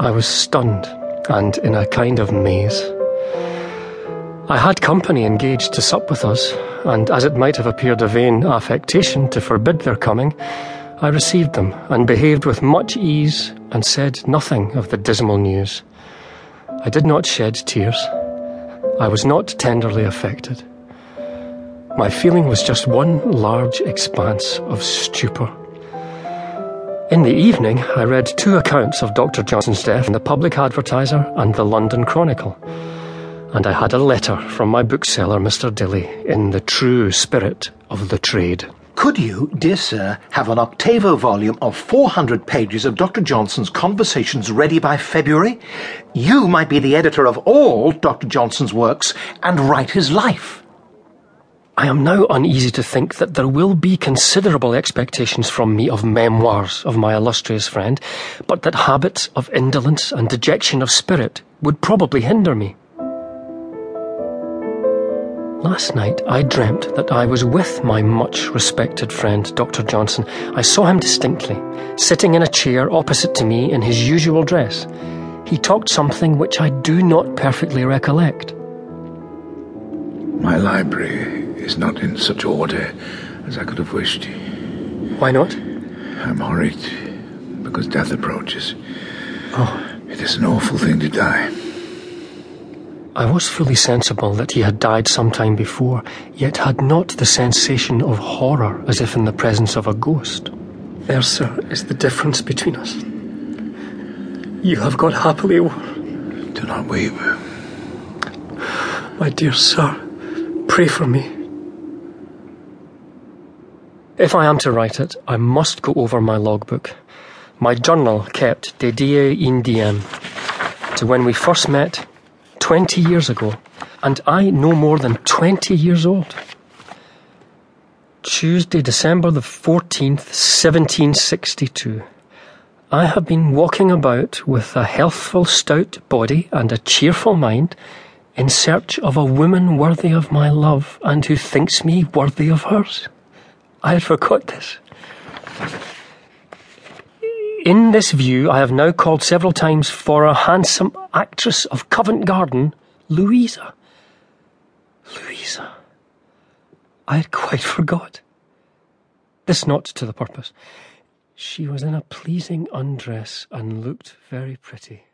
I was stunned and in a kind of maze. I had company engaged to sup with us, and as it might have appeared a vain affectation to forbid their coming, I received them and behaved with much ease and said nothing of the dismal news. I did not shed tears. I was not tenderly affected. My feeling was just one large expanse of stupor. In the evening, I read two accounts of Dr. Johnson's death in the Public Advertiser and the London Chronicle and I had a letter from my bookseller, Mr. Dilly, in the true spirit of the trade. Could you, dear sir, have an octavo volume of 400 pages of Dr. Johnson's conversations ready by February? You might be the editor of all Dr. Johnson's works and write his life. I am now uneasy to think that there will be considerable expectations from me of memoirs of my illustrious friend, but that habits of indolence and dejection of spirit would probably hinder me. Last night I dreamt that I was with my much respected friend Dr. Johnson. I saw him distinctly, sitting in a chair opposite to me in his usual dress. He talked something which I do not perfectly recollect. My library is not in such order as I could have wished. Why not? I'm worried because death approaches. Oh. It is an awful thing to die. I was fully sensible that he had died some time before, yet had not the sensation of horror as if in the presence of a ghost. There, sir, is the difference between us. You have got happily over. Do not weep. My dear sir, pray for me. If I am to write it, I must go over my logbook. My journal kept de die in diem to when we first met 20 years ago, and I no more than 20 years old. Tuesday, December the 14th, 1762. I have been walking about with a healthful, stout body and a cheerful mind in search of a woman worthy of my love and who thinks me worthy of hers. I had forgot this. In this view, I have now called several times for a handsome actress of Covent Garden, Louisa. Louisa. I had quite forgot. This not to the purpose. She was in a pleasing undress and looked very pretty.